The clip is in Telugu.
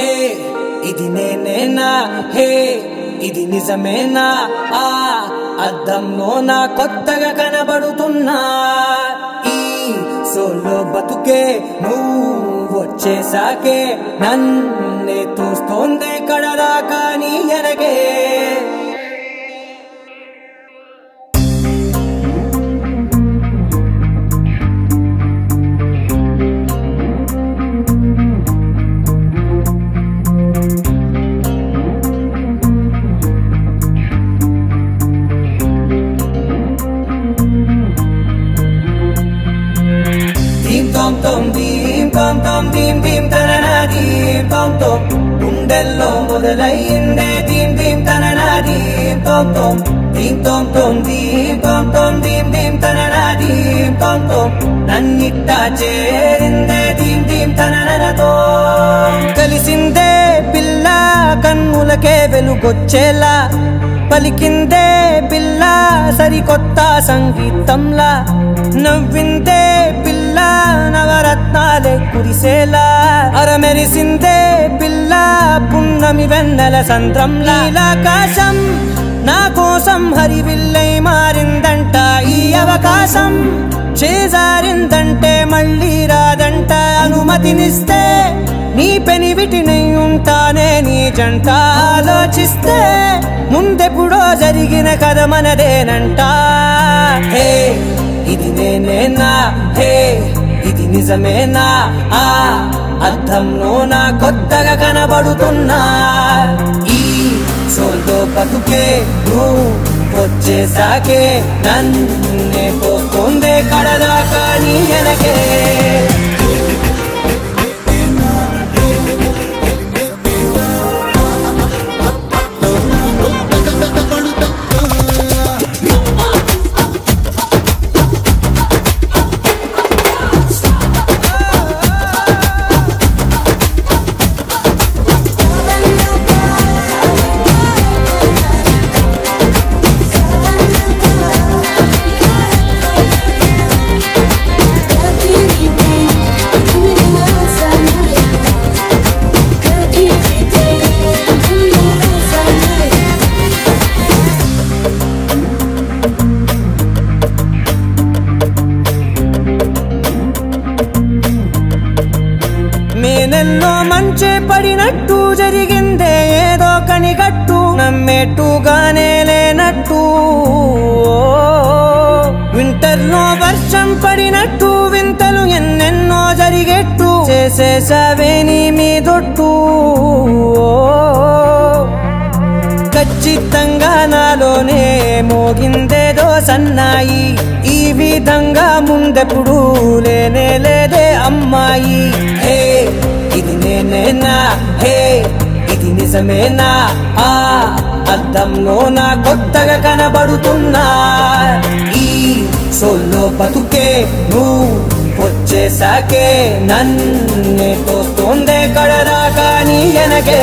హే ఇది నేనేనా? హే ఇది నిజమేనా? ఆ అద్దంలో నా కొత్తగా కనబడుతున్నా. ఈ సోలో బతుకే నువ్వు వచ్చేసాకే నన్నే తోస్తోందే కడదాకా కానీ ఎనగే దీం తోం తోం దీం తోం తోం దీం దీం తననా దీం తోం తోం గుండెల్లో మొదలయ్యిందే దీం దీం తననా దీం తోం తోం దీం తోం తోం దీం తోం తోం దీం దీం తననా దీం తోం తోం నన్నిట్టా చేరిందే దీం దీం తననతో కలిసిందే పిల్ల కన్నులకే వెలుగొచ్చేలా పలికిందే పిల్ల సరికొత్త సంగీతంలా నవ్విందే పిల్ల అరమెరిసిందే పిల్ల పున్నమి వెన్నెల సంద్రం. ఆకాశం నా కోసం హరివిల్లై మారిందంట ఈ అవకాశం. చేజారిందంటే మళ్ళీ రాదంట. అనుమతినిస్తే నీ పెనివిటినై ఉంటానే నీ జంట. ఆలోచిస్తే ముందెప్పుడో జరిగిన కథ మనదేనంట. హే ఇది నేనేనా? హే ఇది నిజమేనా? ఆ అర్థంలో నా కొత్తగా కనబడుతున్నా. ఈ సోల్తో బతుకే నువ్వు వచ్చేసాకే నన్నే పోతుందే కడదాకా నీ వెనకే. లేటుగానే లేనట్టు. వింటర్లో వర్షం పడినట్టు వింతలు ఎన్నెన్నో జరిగేట్టు చేసేసావే నీ మీదొట్టు. ఖచ్చితంగా నాలోనే మోగిందేదో సన్నాయి ఈ విధంగా ముందెప్పుడు లేనే లేదే అమ్మాయి. హే ఇది నేనేనా? హే ఇది నిజమేనా? ఆ అద్దంలో నా కొత్తగా కనబడుతున్నా. ఈ సోల్లో బతుకే నువ్వు వచ్చేసాకే నన్నే తోస్తోందే కడదాకా నీ ఎనకే.